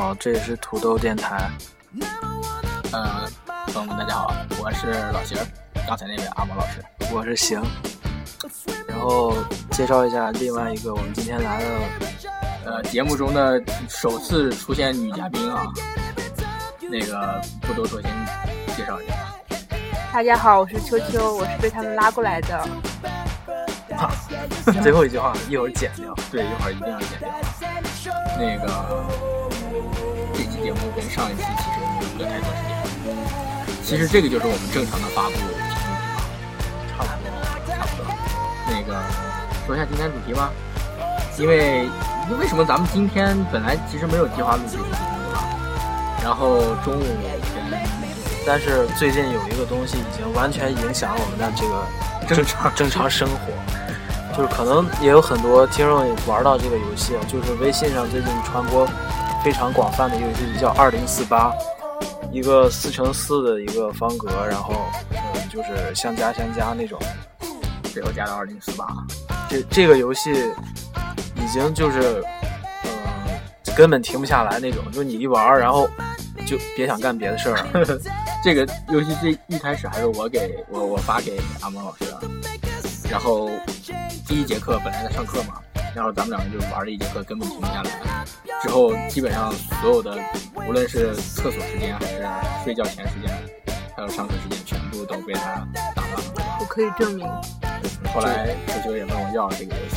好，这里是土豆电台。呃，朋友们，大家好，我是老邢，刚才那位阿毛老师，我是邢。然后介绍一下另外一个我们今天来的，呃，节目中的首次出现女嘉宾啊。那个不多说，先介绍一下。大家好，我是秋秋，我是被他们拉过来的。最后一句话一会儿剪掉，对，一会儿一定要剪掉。那个节目跟上一期其实没有隔太多时间，其实这个就是我们正常的发布频率啊，差不多，差不多。那个说一下今天主题吧，因为为什么咱们今天本来其实没有计划录这期节目对吧？然后中午跟，但是最近有一个东西已经完全影响我们的这个 正常正常生活。就是可能也有很多听众玩到这个游戏，就是微信上最近传播非常广泛的一个游戏叫二零四八，一个四乘四的一个方格，然后嗯就是相加相加那种，最后加到二零四八。这这个游戏已经就是嗯根本停不下来那种，就你一玩，然后就别想干别的事儿了。这个游戏最一开始还是我给我我发给阿蒙老师的，然后。第一节课本来在上课嘛，然后咱们两个就玩了一节课，根本停不下来。之后基本上所有的，无论是厕所时间还是睡觉前时间，还有上课时间，全部都被他打乱了。我可以证明。后来秋秋也问我要了这个游戏。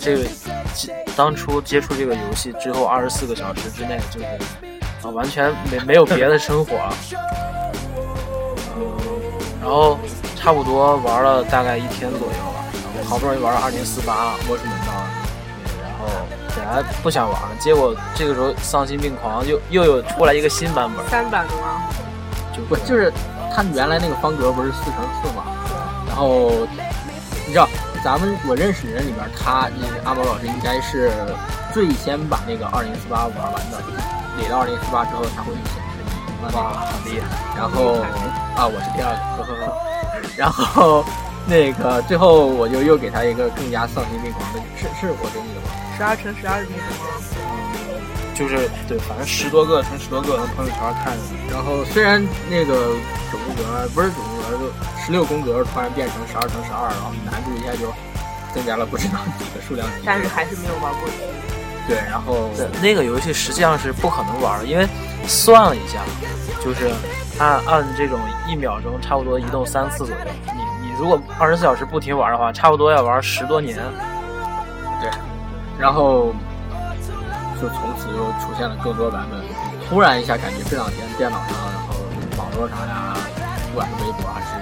这个当初接触这个游戏之后，二十四个小时之内就是啊，完全没没有别的生活。嗯，然后差不多玩了大概一天左右吧。好不容易玩到二零四八摸本来不想玩了，结果这个时候丧心病狂又又有出来一个新版本，三版的吗？就不就是他原来那个方格不是四乘四吗？然后你知道咱们我认识人里边，他那阿宝老师应该是最先把那个二零四八玩完的，垒到二零四八之后他会显示你哇，好厉害。然后啊，我是第二个，呵呵呵。然后。那个最后我就又给他一个更加丧心病狂的，是是我给你的吗？十二乘十二的那个吗？就是对，反正十多个乘十多个，从朋友圈看的。然后虽然那个九宫格不是九宫格，就十六宫格突然变成十二乘十二，然后难度一下就增加了不知道几个数量级。但是还是没有玩过。对，然后那个游戏实际上是不可能玩的，因为算了一下，就是按按这种一秒钟差不多移动三次左右，你。如果二十四小时不停玩的话，差不多要玩十多年。对，然后就从此又出现了更多版本。突然一下，感觉这两天电脑上，然后网络上呀，不管是微博还是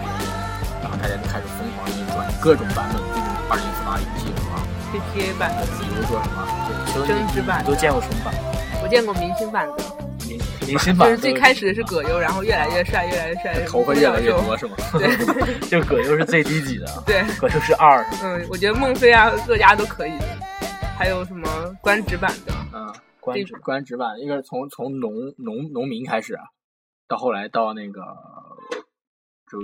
然后大家就开始疯狂的转各种版本这种二零四八游戏，是吗？GTA 版的，比如说什么增值版，都见过什么版？我见过明星版的。明星版就是最开始的是葛优，然后越来越帅，越来越帅，头发越来越多，是吗？对，就葛优是最低级的，对，葛优是二。嗯，我觉得孟非啊，各家都可以。还有什么官职版的？嗯，官职官职版，应该是从从农农农民开始，到后来到那个就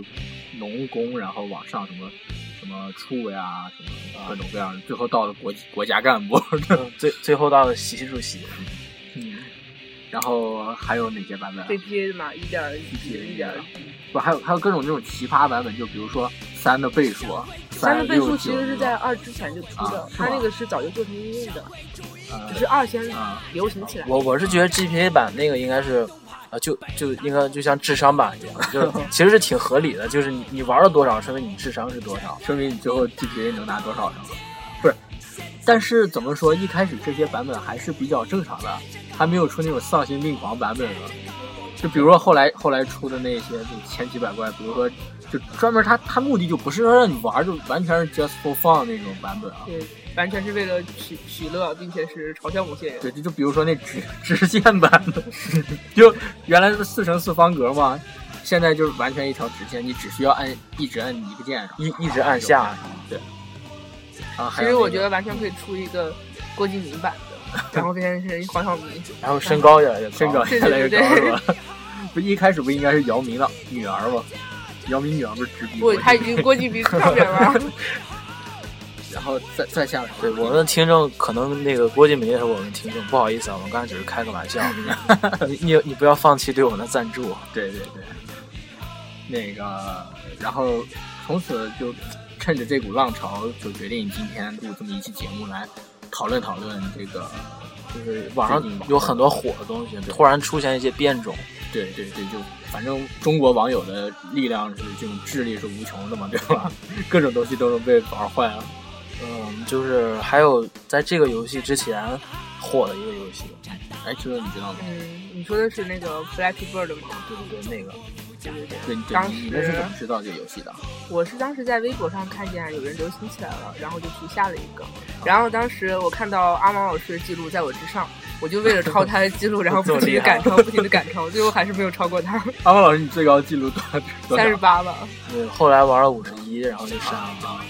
农工，然后往上什么什么处呀，什么各种各样，最后到了国国家干部，最最后到了习主席。然后还有哪些版本？GPA 的嘛，一点一、一点不，还有还有各种这种奇葩版本，就比如说三的倍数，三的倍数其实是在二之前就出的，它那个是早就做成应用的，只是二先流行起来。我我是觉得 GPA 版那个应该是，啊，就就应该就像智商版一样，就 其实是挺合理的，就是你你玩了多少，说明你智商是多少，说明你最后 GPA 能拿多少，不是？但是怎么说，一开始这些版本还是比较正常的。还没有出那种丧心病狂版本的，就比如说后来后来出的那些就千奇百怪，比如说就专门他他目的就不是说让你玩，就完全是 just for fun 那种版本啊，对，完全是为了取取乐，并且是嘲笑某些人。对，就就比如说那直直线版的，就原来是四乘四方格嘛，现在就是完全一条直线，你只需要按一直按一个键，一一直按下，对。啊，其实我觉得完全可以出一个郭敬明版的。然后变成是黄晓明，然后身高越来越身高越来越高是吧？不一开始不应该是姚明的女儿吗？姚明女儿不是直逼？不，他已经郭敬明上面了。然后再再下来。对，我们的听众可能那个郭敬明也是我们听众，不好意思啊，我们刚才只是开个玩笑。你你你不要放弃对我们的赞助。对对对。那个，然后从此就趁着这股浪潮，就决定今天录这么一期节目来讨论讨论这个，就是网上有很多火的东西，突然出现一些变种。对对对，就反正中国网友的力量是这种智力是无穷的嘛，对吧？各种东西都能被玩坏了。嗯，就是还有在这个游戏之前火的一个游戏，哎，这个你知道吗？嗯，你说的是那个 Flappy Bird 吗？对对对，那个。对对对，当时你们是怎么知道这个游戏的？我是当时在微博上看见有人流行起来了，然后就去下了一个。然后当时我看到阿毛老师的记录在我之上，我就为了抄他的记录，然后不 停的赶超，不停的赶超，最后还是没有超过他。阿毛老师，你最高记录多三十八吧？对，后来玩了五十一，然后就删了。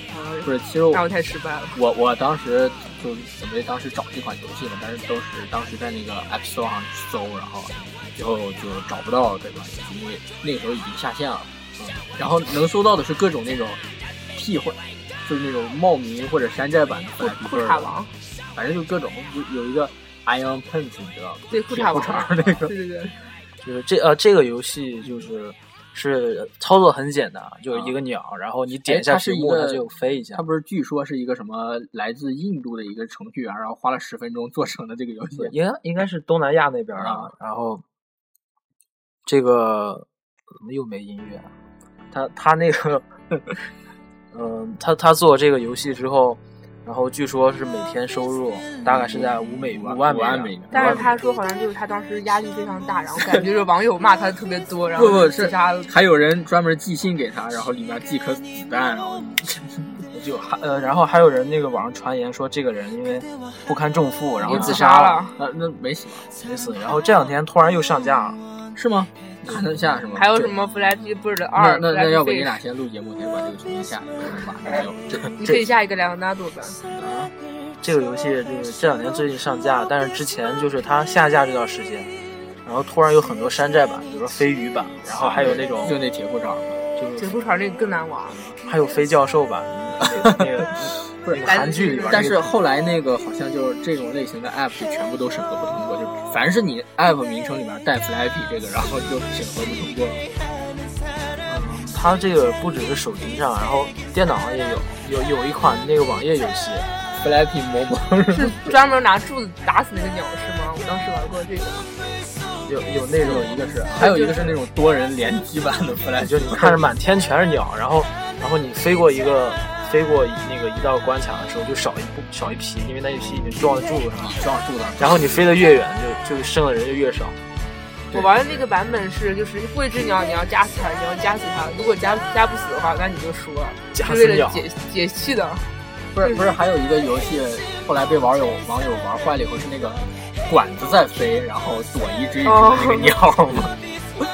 不是，其实我太失败了。我我当时就准备当时找这款游戏嘛，但是都是当时在那个 App Store 上搜，然后。以后就找不到对吧，因为那个时候已经下线了。然后能搜到的是各种那种替换，就是那种冒名或者山寨版的裤衩王，反正就各种有有一个 Iron Pants，你知道吗？对，裤衩王那个。对对对，就是这呃这个游戏就是是操作很简单，就是一个鸟，然后你点一下屏幕它就飞一下。它不是据说是一个什么来自印度的一个程序员，然后花了十分钟做成的这个游戏，应该应该是东南亚那边啊，然后。这个怎么又没音乐？他他那个，嗯，他他做这个游戏之后，然后据说是每天收入大概是在五美五万美元。但是他说好像就是他当时压力非常大，然后 感觉就是网友骂他特别多，然后不不是还有人专门寄信给他，然后里面寄颗子弹，然后 就还呃，然后还有人那个网上传言说这个人因为不堪重负，然后自杀了。那那没死没死。然后这两天突然又上架了。是吗？还能下是吗？还有什么 Flappy Bird 二？那那要不你俩先录节目，先把这个重新下，马上 有。你可以下一个两个纳度版。啊，这个游戏就是这两年最近上架，但是之前就是它下架这段时间，然后突然有很多山寨版，比如说飞鱼版，然后还有那种就那铁裤衩就是铁裤衩那个更难玩。还有飞教授版，那个。不是韩剧里边，但是后来那个好像就是这种类型的 app 就全部都审核不通过，就凡是你 app 名称里面带 Flappy 这个，然后就审核不通过。嗯，它这个不只是手机上，然后电脑上也有，有有一款那个网页游戏 Flappy 是专门拿柱子打死那个鸟是吗？我当时玩过这个。有有那种一个是，还有一个是那种多人联机版的 Flappy，就你看着满天全是鸟，然后然后你飞过一个。飞过那个一道关卡的时候，就少一步少一批，因为那一批已经撞在柱子上了，撞柱子。然后你飞得越远，就就剩的人就越少。我玩的那个版本是，就是一只鸟，你要夹死它，你要夹死它。如果夹夹不死的话，那你就输了。是为了解解气的。不是不是，还有一个游戏，后来被网友网友玩坏了以后，是那个管子在飞，然后躲一只一只的那个鸟 吗？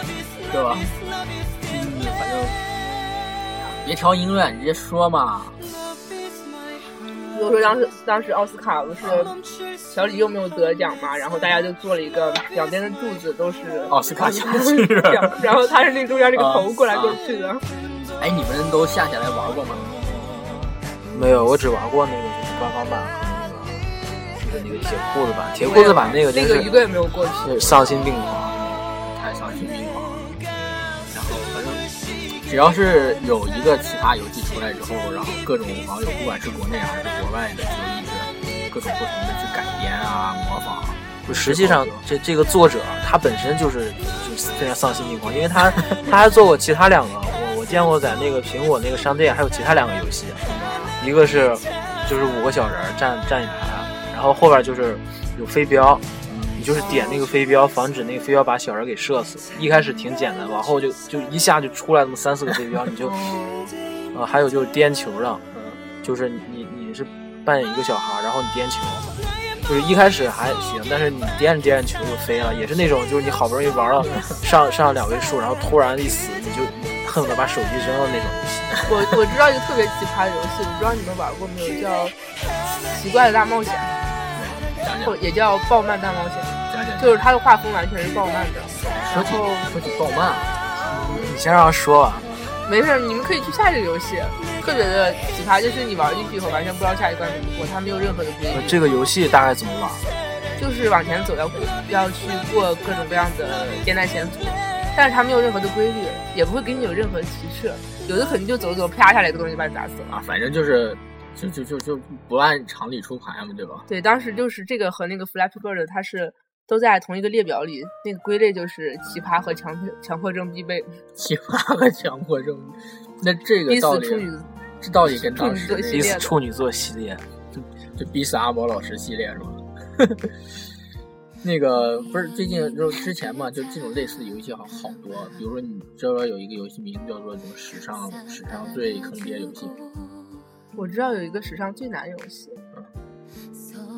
对吧？别调音乐，你直接说嘛。比如说当时当时奥斯卡不是小李又没有得奖嘛，然后大家就做了一个两边的柱子都是奥斯卡奖，然后他是那中间那个头过来过去的。哎，你们都下下来玩过吗？没有，我只玩过那个就是官方版和那个就是那个铁裤子版，铁裤子版那个那个一个也没有过去，丧心病狂。只要是有一个奇葩游戏出来之后，然后各种网友，不管是国内还是国外的，就一直各种不同的去改编啊、模仿。就实际上，这这个作者他本身就是就非常丧心病狂，因为他他还做过其他两个，我我见过在那个苹果那个商店还有其他两个游戏，一个是就是五个小人站站一排，然后后边就是有飞镖。就是点那个飞镖，防止那个飞镖把小人给射死。一开始挺简单，往后就就一下就出来那么三四个飞镖，你就，呃，还有就是颠球的，就是你你是扮演一个小孩，然后你颠球，就是一开始还行，但是你颠着颠着球就飞了，也是那种就是你好不容易玩了上上两位数，然后突然一死，你就恨不得把手机扔了那种游戏。我我知道一个特别奇葩的游戏，我不知道你们玩过没有，叫《奇怪的大冒险》，或也叫《暴漫大冒险》。就是他的画风完全是暴漫的。说起说起暴漫，你先让他说吧。没事，你们可以去下这个游戏，特别的奇葩，就是你玩进去以后完全不知道下一关怎么过，它没有任何的规律。这个游戏大概怎么玩？就是往前走，要过要去过各种各样的艰难险阻，但是它没有任何的规律，也不会给你有任何提示。有的可能就走走啪下来，一个东西就把你砸死了。啊，反正就是就就就就不按常理出牌嘛，对吧？对，当时就是这个和那个 Flappy Bird 它是都在同一个列表里，那个归类就是奇葩和强强迫症必备。奇葩和强迫症，那这个道理，这道理跟当时逼死处女座系列，就就逼死阿宝老师系列是吧？那个不是最近就之前嘛，就这种类似的游戏好好多。比如说，你知道有一个游戏名字叫做什么“史上史上最坑爹游戏”？我知道有一个史上最难游戏，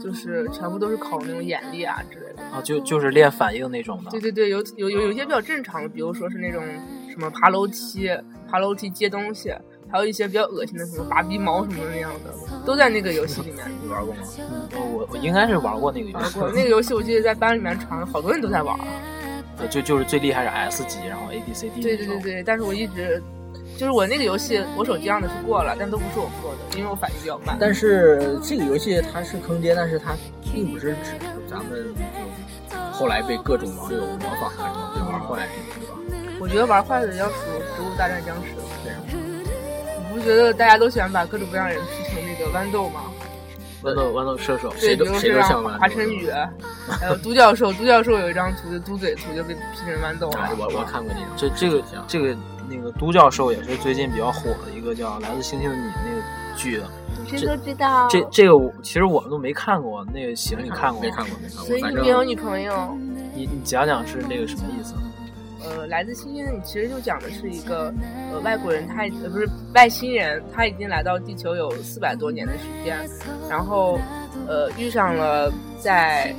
就是全部都是考那种眼力啊之类的。啊，就就是练反应那种的。对对对，有有有有些比较正常的，比如说是那种什么爬楼梯、爬楼梯接东西。还有一些比较恶心的，什么拔鼻毛什么那样的，都在那个游戏里面。你玩过吗？嗯，我我应该是玩过那个游戏。那个游戏我记得在班里面传，好多人都在玩。呃，就就是最厉害是 S 级，然后 A B C D。对对对对，但是我一直就是我那个游戏，我手机上的是过了，但都不是我过的，因为我反应比较慢。但是这个游戏它是坑爹，但是它并不是指咱们就后来被各种网友模仿啊什么被玩坏，对吧？我觉得玩坏的要数《植物大战僵尸》。对。你不觉得大家都喜欢把各种各样人 P 成那个豌豆吗？豌豆豌豆射手，对，比如说像华晨宇，还有独角兽，独角兽有一张图，就嘟嘴图就被 P 成豌豆了。我我看过那个，这这个这个那个都教授也是最近比较火的一个叫《来自星星的你》那个剧的。谁都知道。这这个我其实我们都没看过，那个行你看过没看过没看过。所以你没有女朋友？你你讲讲是那个什么意思？呃，来自星星的你其实就讲的是一个呃外国人，他呃不是外星人，他已经来到地球有四百多年的时间，然后呃遇上了在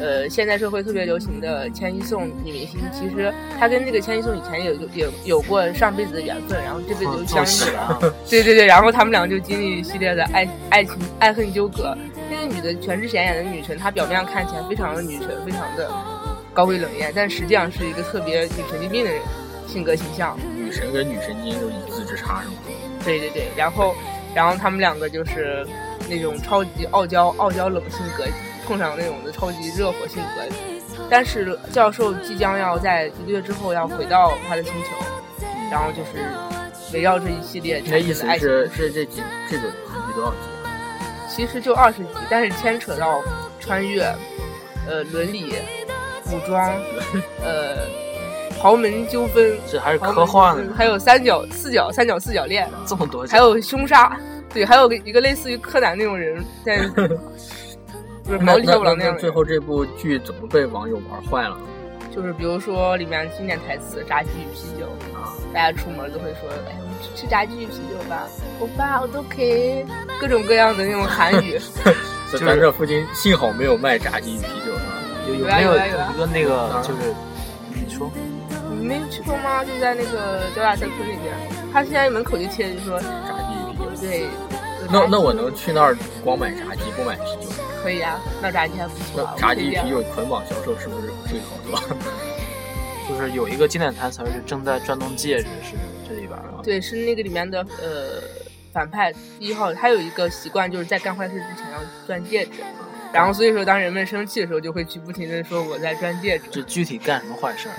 呃现在社会特别流行的千一颂女明星，其实她跟这个千一颂以前有有有过上辈子的缘分，然后这辈子就相遇了，对对对，然后他们俩就经历一系列的爱爱情爱恨纠葛。那个女的全智贤演的女神，她表面上看起来非常的女神，非常的。高贵冷艳，但实际上是一个特别女神经病的人性格形象。女神跟女神经有一字之差是吗？对对对，然后，然后他们两个就是那种超级傲娇、傲娇冷性格，碰上那种的超级热火性格。但是教授即将要在一个月之后要回到他的星球，然后就是围绕这一系列的意思是是这几这个韩剧多少集？其实就二十集，但是牵扯到穿越，呃，伦理。古装，呃，豪门纠纷，这还是科幻的，还有三角、四角、三角、四角恋，这么多，还有凶杀，对，还有一个类似于柯南那种人，在 不是毛利小五郎那样。最后这部剧怎么被网友玩坏了？就是比如说里面经典台词“炸鸡与啤酒”，啊，大家出门都会说：“哎，我们去吃炸鸡与啤酒吧。”我爸，我都可以，各种各样的那种韩语。咱这附近幸好没有卖炸鸡与啤酒。有有没有一个那个就是你说，你没去过吗？就在那个交大三村那边，他现在门口就贴着说炸鸡与啤酒。对，那那我能去那儿光买炸鸡不买啤酒？可以啊，那炸鸡还不错。炸鸡啤酒捆绑销售是不是最好的吧？就是有一个经典台词是正在转动戒指，是这里边吗。对，是那个里面的呃反派一号，他有一个习惯，就是在干坏事之前要钻戒指。然后，所以说，当人们生气的时候，就会去不停的说我在钻戒指。这具体干什么坏事儿？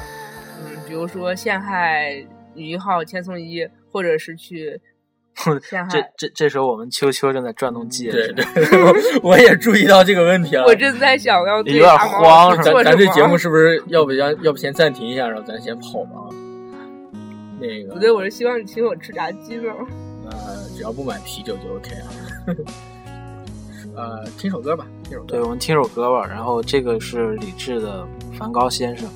嗯，比如说陷害女一号千颂伊，或者是去。这这这时候，我们秋秋正在转动戒指。对对，我也注意到这个问题了。我正在想要有点慌，咱咱这节目是不是要不要要不先暂停一下，然后咱先跑吧？那个不对，我是希望你请我吃炸鸡呢。呃，只要不买啤酒就 OK 了。呃，听首歌吧，听首歌。对，我们听首歌吧。然后这个是李志的《梵高先生》。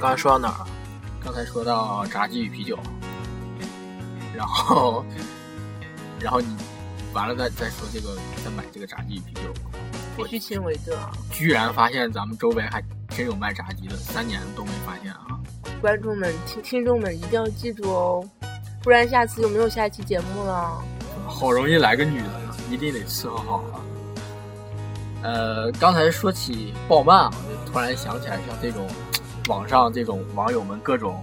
刚才说到哪儿了？刚才说到炸鸡与啤酒，然后，然后你完了再再说这个，再买这个炸鸡与啤酒，必须亲为证啊！居然发现咱们周围还真有卖炸鸡的，三年都没发现啊！观众们、听听众们一定要记住哦，不然下次就没有下一期节目了。好容易来个女的，一定得伺候好啊！呃，刚才说起暴漫啊，我就突然想起来，像这种网上这种网友们各种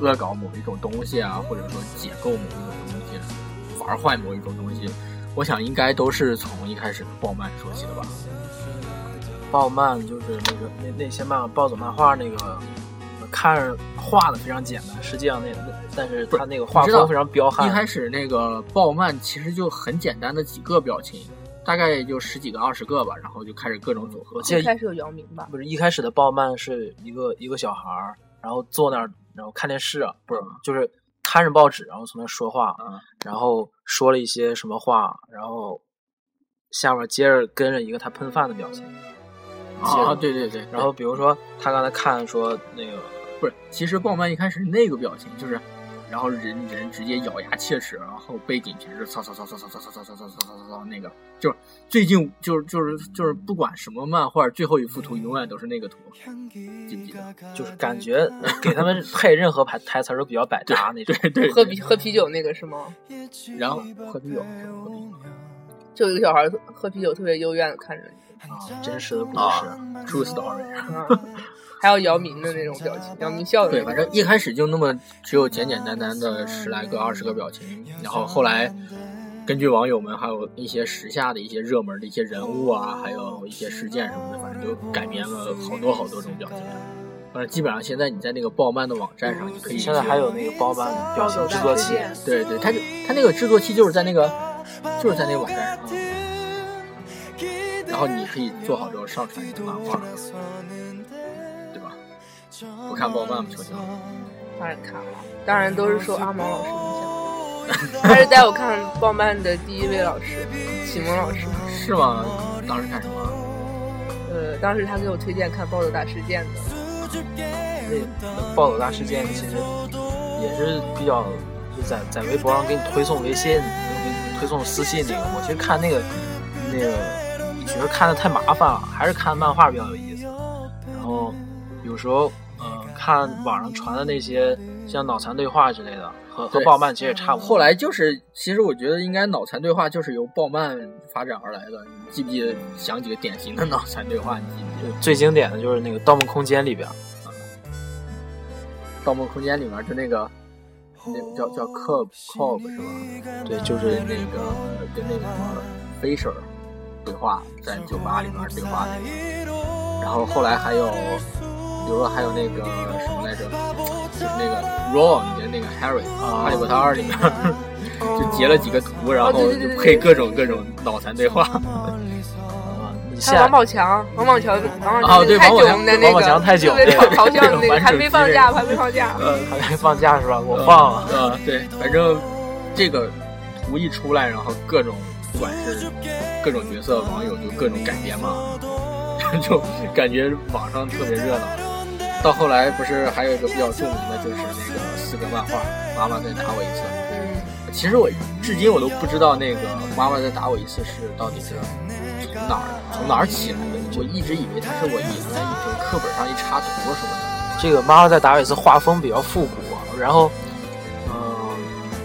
恶搞某一种东西啊，或者说解构某一种东西，玩坏某一种东西，我想应该都是从一开始的暴漫说起的吧。暴漫就是那个那那些漫暴走漫画那个，看着画的非常简单，实际上那那但是他那个画风非常彪悍。一开始那个暴漫其实就很简单的几个表情，大概也就十几个、二十个吧，然后就开始各种组合我。记得一开始有姚明吧？不是一开始的鲍曼是一个一个小孩儿，然后坐那儿，然后看电视，不是就是看着报纸，然后从那儿说话，嗯然后说了一些什么话，然后下面接着跟着一个他喷饭的表情。啊，对对对，然后比如说他刚才看说那个不是，其实鲍曼一开始那个表情就是，然后人人直接咬牙切齿，然后背景全是操操操操操操操操操操操操操那个，就是最近就是就是就是不管什么漫画，最后一幅图永远都是那个图，记不记得？就是感觉 给他们配任何台台词都比较百搭那种。对对，喝啤喝啤酒那个是吗？然后喝啤酒，喝啤酒就有一个小孩喝喝啤酒特别幽怨的看着你，啊，真实的故事。啊，True Story。啊，还有姚明的那种表情，姚明笑的对，反正一开始就那么只有简简单单的十来个、二十个表情，然后后来根据网友们还有一些时下的一些热门的一些人物啊，还有一些事件什么的，反正就改编了好多好多种表情。反正基本上现在你在那个暴漫的网站上，你可以现在还有那个包漫表情制作器，对对，它就它那个制作器就是在那个就是在那个网站上，然后你可以做好之后上传你的漫画？不看暴漫不求行。当然看了，当然都是受阿毛老师影响。他是带我看暴漫的第一位老师，启蒙老师。是吗？当时看什么？呃，当时他给我推荐看《暴走大事件》的，那暴走大事件其实也是比较就在在微博上给你推送微信，给你推送私信那个。我其实看那个那个觉得看的太麻烦了，还是看漫画比较有意思。然后有时候呃看网上传的那些像脑残对话之类的，和和鲍曼其实也差不多。后来就是，其实我觉得应该脑残对话就是由鲍曼发展而来的。你记不记得想几个典型的脑残对话？你记不记得？最经典的就是那个《盗梦空间》里边，《盗梦空间》里面就那个，那个叫叫 Cob Cob 是吧？对，就是那个跟那个什么 Fisher 对话，在酒吧里面对话那个。然后后来还有，比如说还有那个什么来着，就是那个 Ron 跟那个 Harry，啊哈利波特二里面 就截了几个图，然后就配各种各种脑残对话。啊，你还有现 王宝强，王宝强，王宝啊对强太王宝强囧的那个，王宝强太囧特别对嘲嘲笑的那个，玩手还没放假，个还没放假。呃，还没放假是吧？我放了。呃，对，反正这个图一出来，然后各种不管是各种角色，网友就各种改编嘛，就感觉网上特别热闹。到后来不是还有一个比较著名的，就是那个四格漫画《妈妈再打我一次》。其实我至今我都不知道那个“妈妈再打我一次”是到底是从哪儿从哪儿起来的，我一直以为它是我原来就课本上一插图什么的。这个《妈妈再打我一次》画风比较复古，然后，嗯、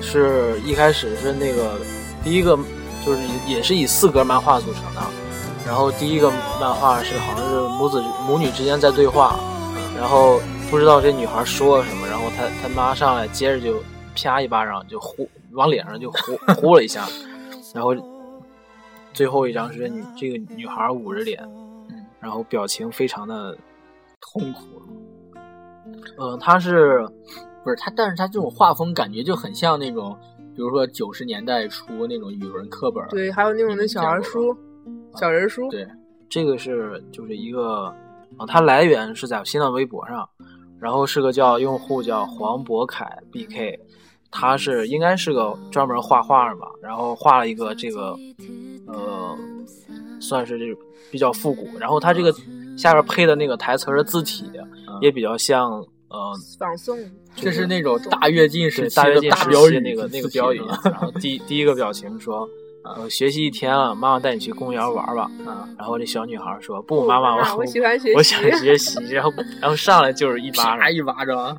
是一开始是那个第一个就是也是以四格漫画组成的，然后第一个漫画是好像是母子母女之间在对话，然后不知道这女孩说了什么，然后她她妈上来接着就啪一巴掌就呼往脸上就呼 呼了一下，然后最后一张是这女这个女孩捂着脸，嗯，然后表情非常的痛苦。嗯，她是不是他，但是他这种画风感觉就很像那种，比如说九十年代初那种语文课本。对，还有那种的小人书、小人书，对，这个是就是一个啊，它来源是在新浪微博上，然后是个叫用户叫黄博凯 BK，他是应该是个专门画画吧，然后画了一个这个呃，算是这种比较复古，然后他这个下边配的那个台词的字体也比较像呃，朗诵，这是那种大跃进时期的大跃进那个那个标语，然后第第一个表情说，呃，学习一天了，妈妈带你去公园玩吧。啊，然后这小女孩说，不，妈妈，我喜欢学习。我想学习。然后然后上来就是一巴掌，一巴掌，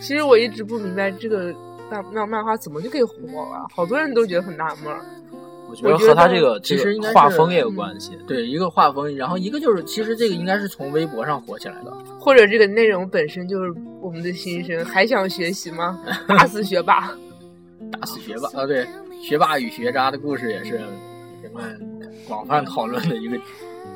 其实我一直不明白这个漫漫漫画怎么就可以火了，好多人都觉得很纳闷。我觉得和他这个其实画风也有关系。对，一个画风，然后一个就是，其实这个应该是从微博上火起来的。或者这个内容本身就是我们的心声，还想学习吗？打死学霸！打死学霸啊！对，学霸与学渣的故事也是人们广泛讨论的一个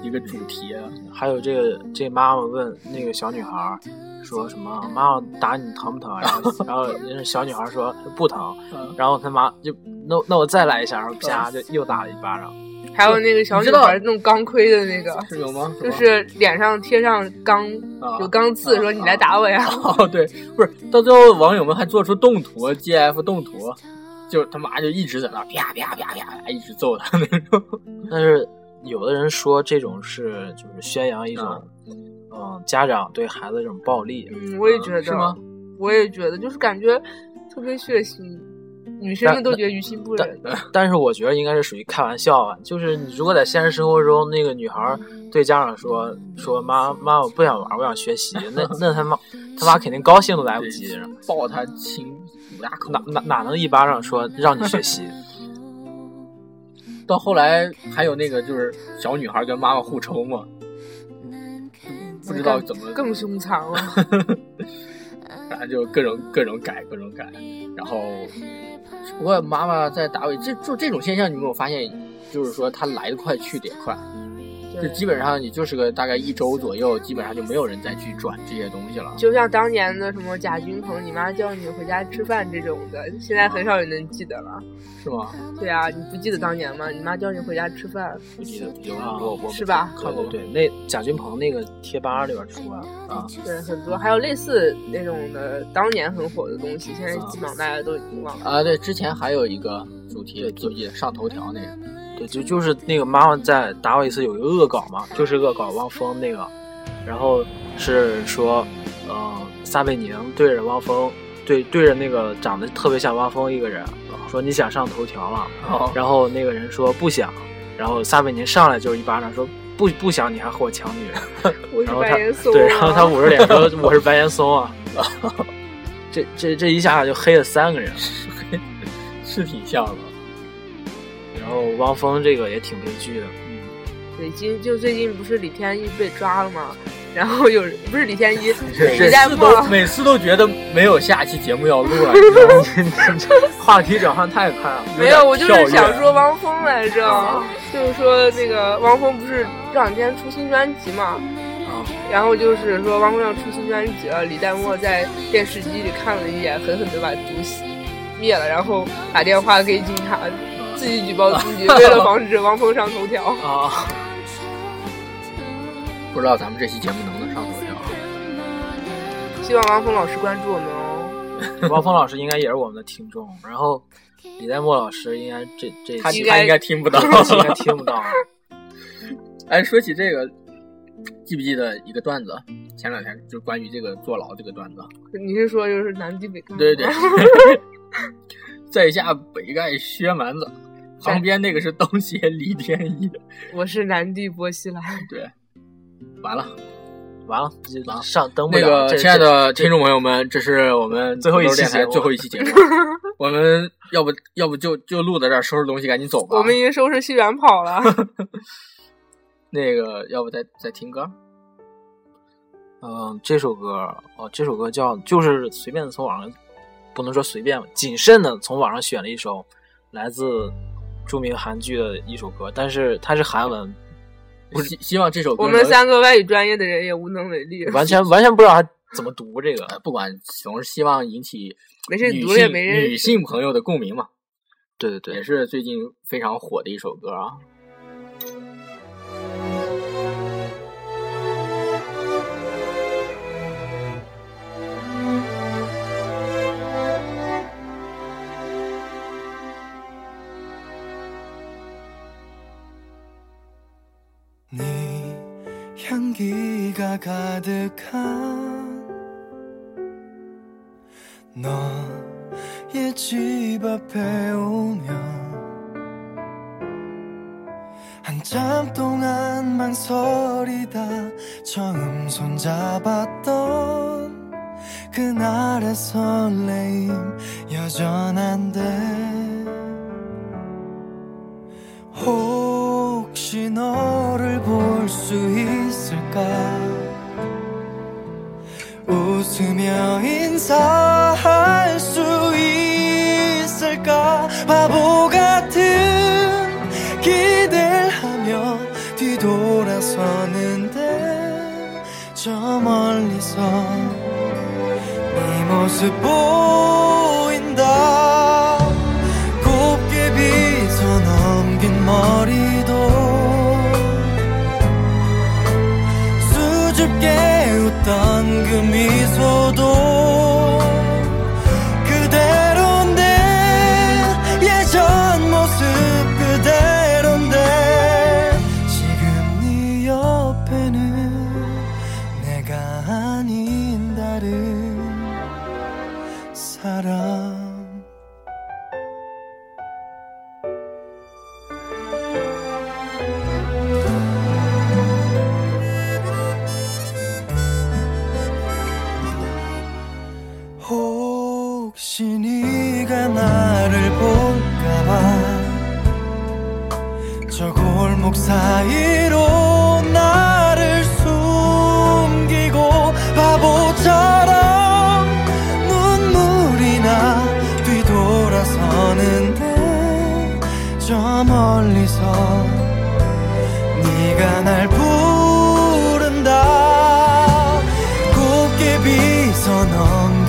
一个主题。啊还有这个这妈妈问那个小女孩说什么：“妈妈打你疼不疼？”然后 然后人家小女孩说不疼，嗯然后他妈就那那我再来一下，然后啪就又打了一巴掌。还有那个小女孩弄钢盔的那个，是有吗？就是脸上贴上钢啊有钢刺，说你来打我呀。哦，对，不是，到最后网友们还做出动图，GF 动图，就他妈就一直在那啪啪啪啪一直揍他那种。但是有的人说这种是就是宣扬一种啊嗯家长对孩子这种暴力。嗯，我也觉得，是吗？我也觉得，就是感觉特别血腥，女生们都觉得于心不忍。但是我觉得应该是属于开玩笑啊，就是你如果在现实生活中，那个女孩对家长说说妈妈我不想玩，我想学习，那那他妈他妈肯定高兴都来不及，抱他亲五大口。哪哪哪能一巴掌说让你学习？到后来还有那个就是小女孩跟妈妈互抽嘛，不知道怎么更凶残了。反正就各种各种改各种改，然后不过妈妈在打尾，这就这种现象，你没有发现？就是说她来的快去的也快，就基本上你就是个大概一周左右，基本上就没有人再去转这些东西了。就像当年的什么贾君鹏，你妈叫你回家吃饭这种的，现在很少人能记得了。是吗？对啊，你不记得当年吗？你妈叫你回家吃饭，不记得有啊我我是吧？对对对，那贾君鹏那个贴吧里边出来啊，对，很多还有类似那种的当年很火的东西，现在基本上大家都已经忘了。啊，对，之前还有一个主题，记不记得上头条那个？对，就就是那个妈妈在打我一次有一个恶搞嘛，就是恶搞汪峰那个，然后是说，呃，撒贝宁对着汪峰，对对着那个长得特别像汪峰一个人，说你想上头条了，哦。然后那个人说不想，然后撒贝宁上来就是一巴掌说不不想你还和我抢女人，然后他对，然后他捂着脸说我是白岩松啊，这这这一下就黑了三个人，是挺像的。然后汪峰这个也挺悲剧的。嗯对，今就最近不是李天一被抓了吗？然后有人不是李天一，每李代次沫都每次都觉得没有下期节目要录了，你知道吗？话题转换太快了。没有，我就是想说汪峰来着，啊就是说那个汪峰不是这两天出新专辑嘛，啊，然后就是说汪峰要出新专辑了，李代沫在电视机里看了一眼，狠狠的把毒熄灭了，然后打电话给警察，自己举报自己，为了防止汪峰上头条。啊，不知道咱们这期节目能不能上头条？希望汪峰老师关注我们哦。汪峰老师应该也是我们的听众，然后李代沫老师应该这这期他他应该听不到。应该听不到。哎，说起这个，记不记得一个段子？前两天就关于这个坐牢这个段子。你是说就是南帝北丐？对对，在下北丐薛蛮子，旁边那个是东邪李天一。我是南帝波西来。对，完了。完了，就上登不那了。那个亲爱的听众朋友们，这是我们最后一期电台节目最后一期节目，我们要不要不就就录到这儿，收拾东西赶紧走吧。我们已经收拾戏园跑了。那个要不再再听歌？嗯，这首歌哦，这首歌叫就是随便从网上，不能说随便吧，谨慎的从网上选了一首来自著名韩剧的一首歌，但是它是韩文，我希希望这首歌我们三个外语专业的人也无能为力。完全完全不知道它怎么读这个。呃不管总是希望引起没事，女读也性没人女性朋友的共鸣嘛，对对对也，是最近非常火的一首歌啊。 가 가득한 너의 집 앞에 오면 한참 동안 망설이다 처음 손잡았던 그날의 설레임 여전한데 혹시 너를 볼 수 있을까 웃으며 인사할 수 있을까? 바보 같은 기대를 하며 뒤돌아서는데 저 멀리서 네 모습 보인다. 곱게 빗어 넘긴 머리 番組ほど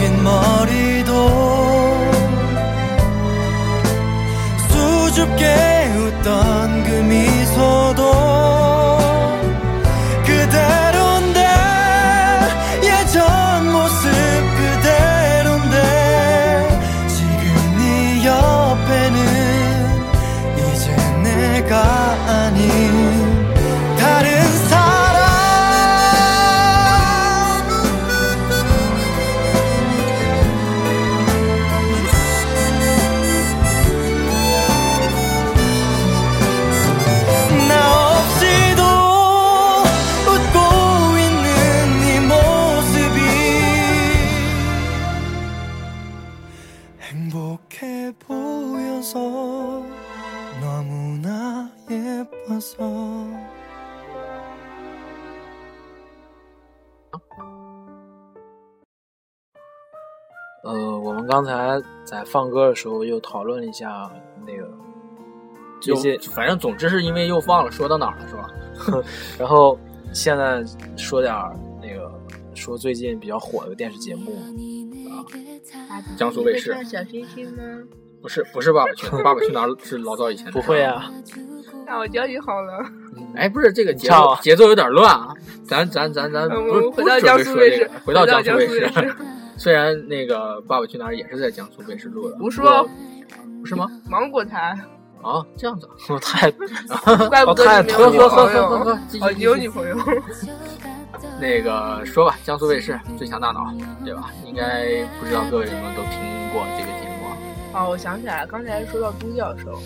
긴 머리도 수줍게 放歌的时候又讨论了一下那个这又些，反正总之是因为又忘了说到哪儿了，是吧？然后现在说点儿那个说最近比较火的电视节目啊，江苏卫视小星星吗？不是不是爸爸去哪儿，爸爸去哪儿是老早以前的不会啊，那我教你好了。哎，不是这个节奏节奏有点乱啊，咱咱咱咱嗯不是我们回到不是准备江苏卫视说这个，回到江苏卫视 虽然那个《爸爸去哪儿》也是在江苏卫视录的，不说过不是吗？芒果台，啊，这样子啊，我 太怪不得太你没有女朋友。喝喝继续哦，你有女朋友？那个说吧，江苏卫视《最强大脑》，对吧？应该不知道各位有没有都听过这个节目啊？哦，我想起来了，刚才说到朱教授，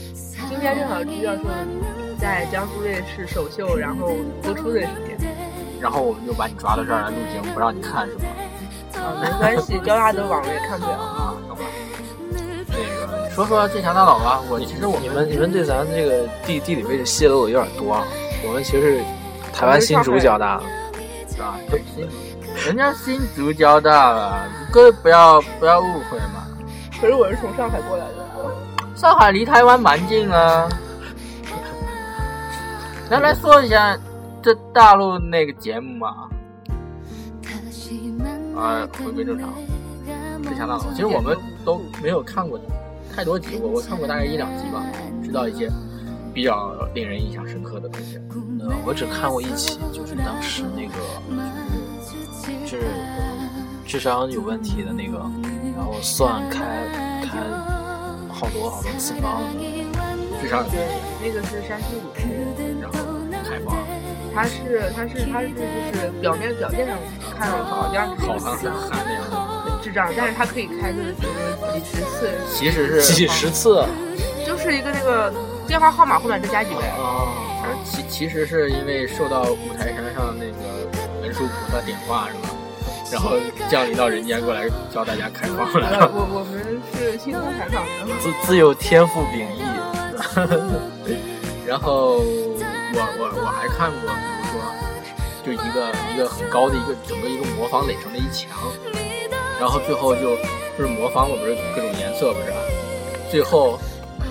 今天正好朱教授在江苏卫视首秀，然后播出的时间。然后我们就把你抓到这儿来录节目，不让你看是吧？啊，没关系，交大的网也看不了。啊，懂了。那个你说说《最强大脑》吧，我其实我你们你们对咱这个地地理位置泄露的有点多啊。我们其实是台湾新竹交大的，是吧？对，新人家新竹交大了，各位不要不要误会嘛。可是我是从上海过来的。上海离台湾蛮近啊。来来说一下这大陆那个节目嘛。啊，回归正常。最强大脑，其实我们都没有看过太多集，我我看过大概一两集吧，知道一些比较令人印象深刻的东西。呃，我只看过一期，就是当时那个就是智商有问题的那个，然后算开开好多好多次方，智商有问题，那个是山西鲁，然后开方。他是他是他是就是表面表面上看上去好像是好像很憨那样的，智障，但是他可以开个什么几十次，其实是几十次就是一个那个电话号码后面再加几位。啊，而其其实是因为受到五台山上那个文殊菩萨点化是吧？然后降临到人间过来教大家开光来呃，了。我我们是星空采访的，自自有天赋秉异。然后我我我还看过，比如说就一个一个很高的一个整个一个魔方垒成了一墙，然后最后就就是魔方嘛，不是各种颜色不是啊？最后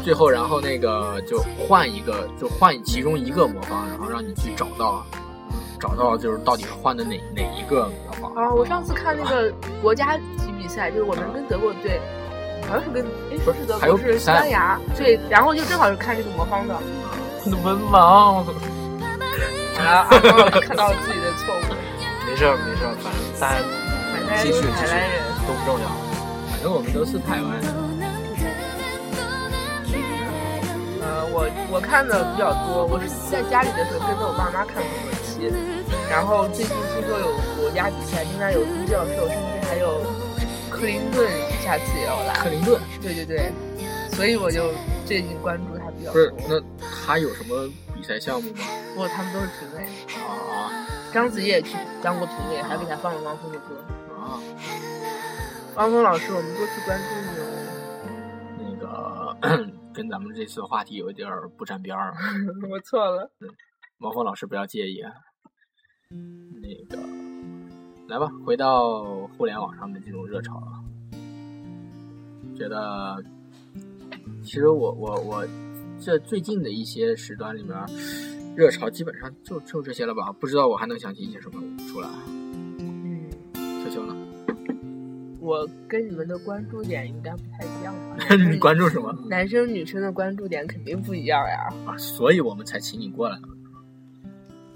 最后然后那个就换一个，就换其中一个魔方，然后让你去找到找到就是到底是换的哪哪一个魔方。啊，我上次看那个国家级比赛，就是我们跟德国队，好像是跟哎不是德国是西班牙，对，然后就正好是看这个魔方的，文盲，然后阿看到自己的错误，没事儿没事儿，反正大家反正继续继续台湾人。都不重要。反正我们都是台湾人。呃，我我看的比较多，我是在家里的时候跟着我爸妈看很多期，然后最近听说有国家比赛，应该有朱教授，甚至还有克林顿，下次也要来。克林顿对对对，所以我就最近关注他比较不是多。那他有什么比赛项目吗？不过他们都是评委，啊章子怡也去当过评委，还给他放了汪峰的歌。啊！汪峰老师，我们多次关注你哦。那个 跟咱们这次话题有一点儿不沾边儿，我错了。汪峰老师不要介意啊。那个，来吧，回到互联网上的这种热潮啊，觉得其实我我我这最近的一些时段里面，热潮基本上就就这些了吧？不知道我还能想起一些什么出来。嗯，秋秋呢？我跟你们的关注点应该不太一样吧？你关注什么男生女生的关注点肯定不一样呀。啊？所以我们才请你过来了。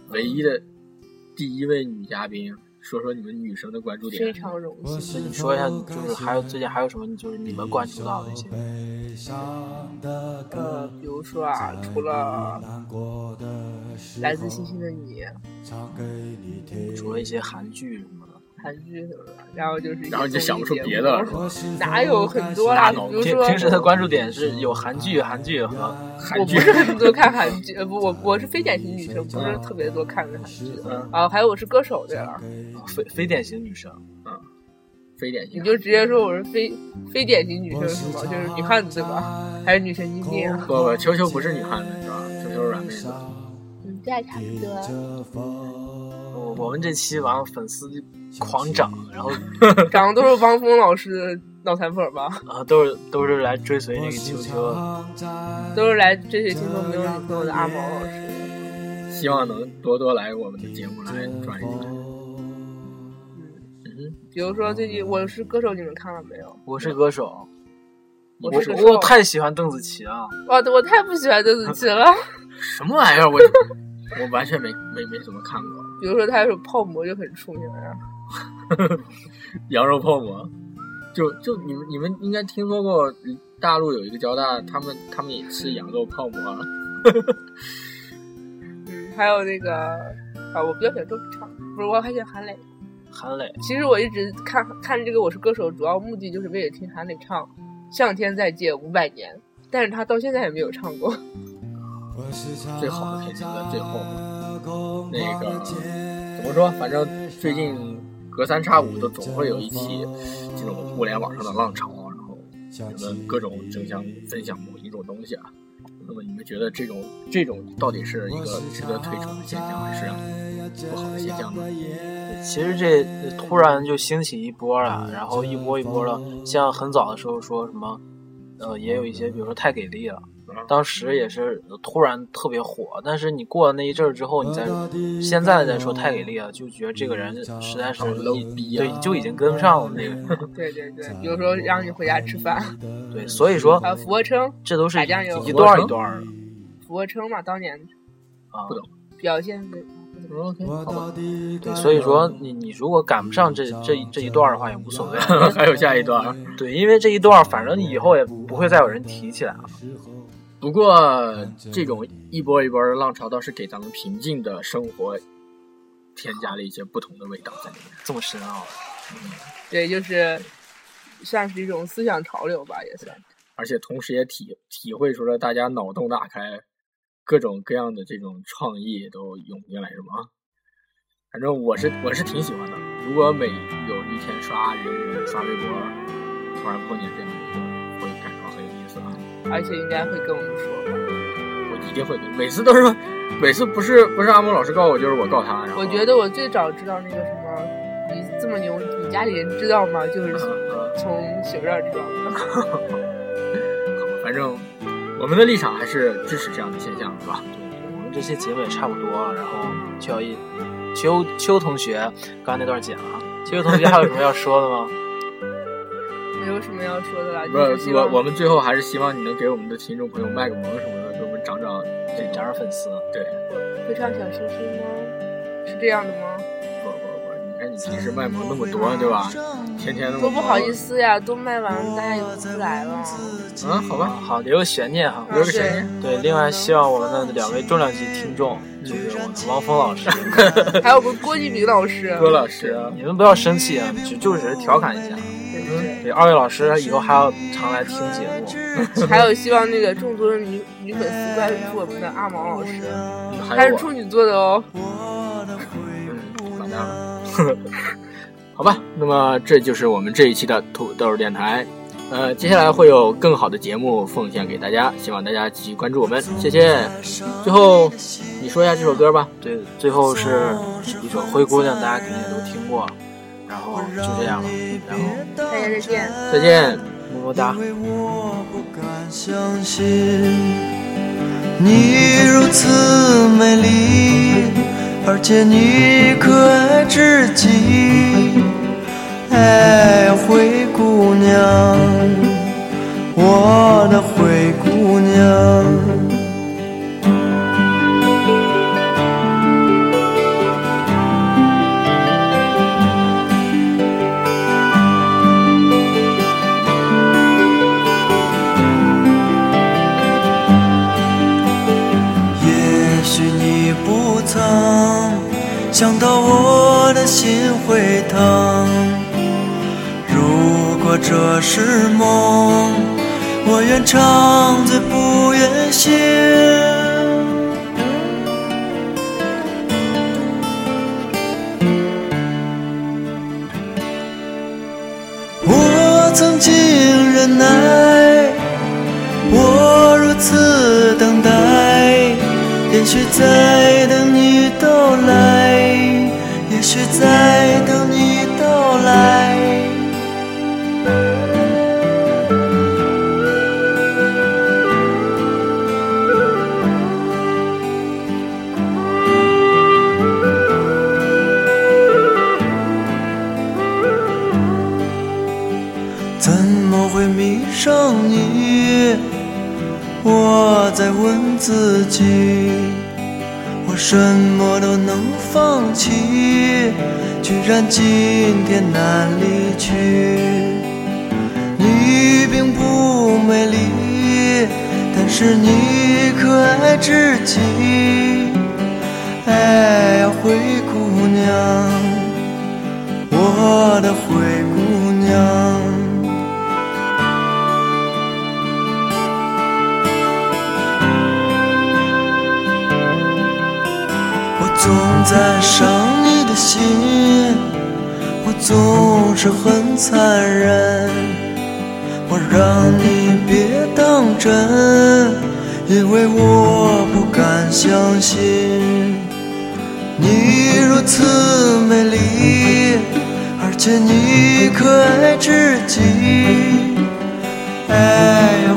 唯一的第一位女嘉宾，说说你们女生的关注点。非常荣那幸。你说一下，就是还有最近还有什么，就是你们关注到的一些？呃，比如说啊，除了来自星星的你，除了一些韩剧什么的，韩剧什么的，然后就是然后你就想不出别的了？哪有很多啦？比如说，平时的关注点是有韩剧、韩剧和我韩剧不是很多看韩剧，呃不，我我是非典型女生，不是特别多看的韩剧。嗯啊，还有我是歌手，对了，非非典型女生。嗯非典型。你就直接说我是非非典型女生是吗？就是女汉子对吧？还是女神经病啊？不不，球球不是女汉子是吧？球球是软妹子。嗯，这还差不多。我我们这期完了粉丝狂涨，然后 长得都是汪峰老师的脑残粉吧？啊都是都是来追随那个秋秋，都是来追随听说没有女朋友的阿毛老师。希望能多多来我们的节目来转一转。嗯比如说最近《我是歌手》，你们看了没有？我是歌手，我我是歌手我太喜欢邓紫棋了。哇，我太不喜欢邓紫棋了。什么玩意儿？我我完全没没没怎么看过。比如说他有首《泡馍》就很出名呀。羊肉泡馍，就就你们你们应该听说过大陆有一个交大，他们他们也吃羊肉泡馍。嗯，还有那个啊，我比较喜欢周笔畅，不是，我还喜欢韩磊。韩磊，其实我一直看看这个《我是歌手》，主要目的就是为了听韩磊唱《向天再借五百年》，但是他到现在也没有唱过。最好的肯定在最后。那个怎么说？反正最近隔三差五的总会有一期这种互联网上的浪潮，然后你们各种争相分享某一种东西啊。那么你们觉得这种这种到底是一个值得推崇的现象，还是不好的现象呢？其实这突然就兴起一波了，然后一波一波的，像很早的时候说什么，呃，也有一些，比如说太给力了，当时也是突然特别火，但是你过了那一阵儿之后，你再现在再说太给力了，就觉得这个人实在是好 low 逼啊对，就已经跟不上了那个，对对对，比如说让你回家吃饭，对，所以说啊俯卧撑，这都是打酱油一段一段的俯卧撑嘛，当年啊不，懂表现的。OK，好吧。对，所以说你你如果赶不上这这这一段的话也无所谓，还有下一段，对，因为这一段反正以后也不会再有人提起来了。不过这种一波一波的浪潮倒是给咱们平静的生活添加了一些不同的味道在里面。这么深奥，对，就是算是一种思想潮流吧，也算。而且同时也体体会出了大家脑洞大开，各种各样的这种创意都涌进来，是吗？反正我是我是挺喜欢的。如果每有一天刷人人刷微博，突然碰见这样一个！而且应该会跟我们说吧。我一定会，每次都是，每次不是不是阿蒙老师告我，就是我告他。我觉得我最早知道那个什么，你这么牛，你家里人知道吗？就是呃 从媳妇这儿知道的。反正我们的立场还是支持这样的现象，是吧？我们这些节目也差不多了。然后邱小艺、邱邱同学，刚刚那段剪了。邱同学还有什么要说的吗？没有什么要说的了，不是我我们最后还是希望你能给我们的听众朋友卖个萌什么的，给我们涨涨对，涨涨粉丝。对，会唱小星星吗？是这样的吗？不不不，你看你平时卖萌那么多，对吧？天天那么多不好意思。呀，都卖完了，大家也不来了。嗯，好吧，好，留个悬念哈。留个悬念。对，另外希望我们的两位重量级听众，就是我们王峰老师，还有我们郭敬明老师。郭老师啊，你们不要生气啊，就就只是调侃一下。对，二位老师以后还要常来听节目。还有希望那个众多的女女粉丝关注我们的阿毛老师，他还是处女座的哦。嗯，完蛋了。好吧，那么这就是我们这一期的土豆电台。呃，接下来会有更好的节目奉献给大家，希望大家继续关注我们，谢谢。最后，你说一下这首歌吧。对，最后是一首《灰姑娘》，大家肯定也都听过。然后就这样了，然后大家再见。再见。么么哒。因为我不敢相信你如此美丽，而且你可爱至极。哎，灰姑娘，我的灰姑娘。想到我的心会疼。如果这是梦，我愿长醉不愿醒。我曾经忍耐，我如此等待，也许在然今天难离去。你并不美丽，但是你可爱至极。哎呀，灰姑娘，我的灰姑娘。我总在伤的心，我总是很残忍，我让你别当真，因为我不敢相信你如此美丽，而且你可爱至极。哎呀，